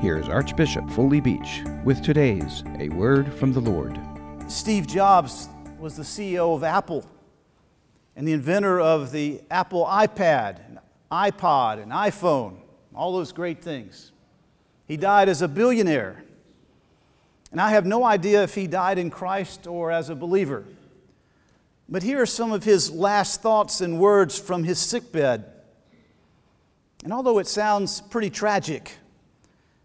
Here's Archbishop Foley Beach with today's A Word from the Lord. Steve Jobs was the CEO of Apple and the inventor of the Apple iPad, and iPod, and iPhone, all those great things. He died as a billionaire. And I have no idea if he died in Christ or as a believer. But here are some of his last thoughts and words from his sickbed. And although it sounds pretty tragic,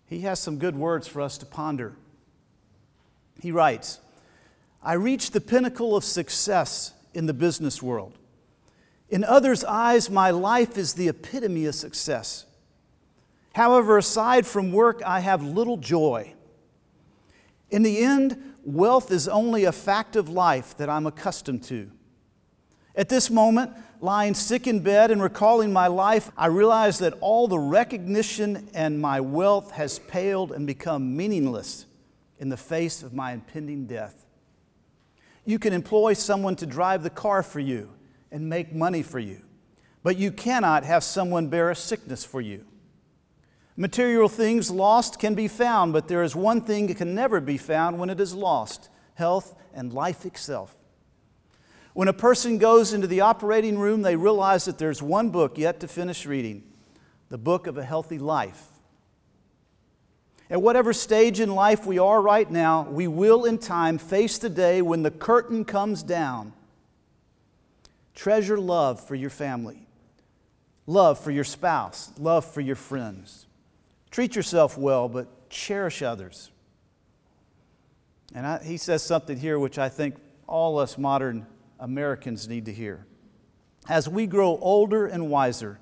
he has some good words for us to ponder. He writes I reached the pinnacle of success in the business world. In others' eyes, my life is the epitome of success. However, aside from work, I have little joy. In the end, wealth is only a fact of life that I'm accustomed to. At this moment, lying sick in bed and recalling my life, I realize that all the recognition and my wealth has paled and become meaningless in the face of my impending death. You can employ someone to drive the car for you and make money for you, but you cannot have someone bear a sickness for you. Material things lost can be found, but there is one thing that can never be found when it is lost health and life itself. When a person goes into the operating room, they realize that there's one book yet to finish reading the book of a healthy life. At whatever stage in life we are right now, we will in time face the day when the curtain comes down. Treasure love for your family, love for your spouse, love for your friends. Treat yourself well, but cherish others. And I, he says something here which I think all us modern Americans need to hear. As we grow older and wiser,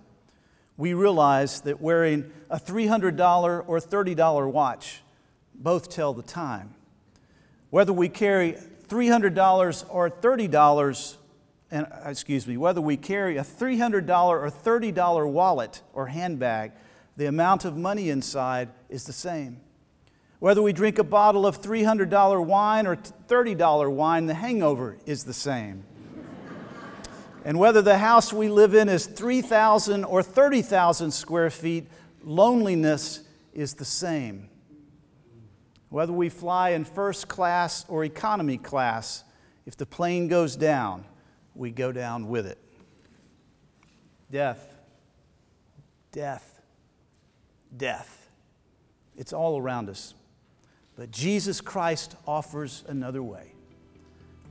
we realize that wearing a $300 or $30 watch both tell the time. Whether we carry $300 or $30, and, uh, excuse me, whether we carry a $300 or $30 wallet or handbag, the amount of money inside is the same. Whether we drink a bottle of $300 wine or $30 wine, the hangover is the same. and whether the house we live in is 3,000 or 30,000 square feet, loneliness is the same. Whether we fly in first class or economy class, if the plane goes down, we go down with it. Death, death, death. It's all around us. But Jesus Christ offers another way.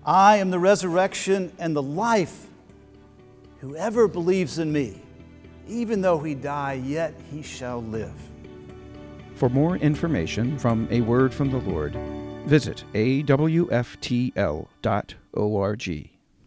I am the resurrection and the life. Whoever believes in me, even though he die, yet he shall live. For more information from A Word from the Lord, visit awftl.org.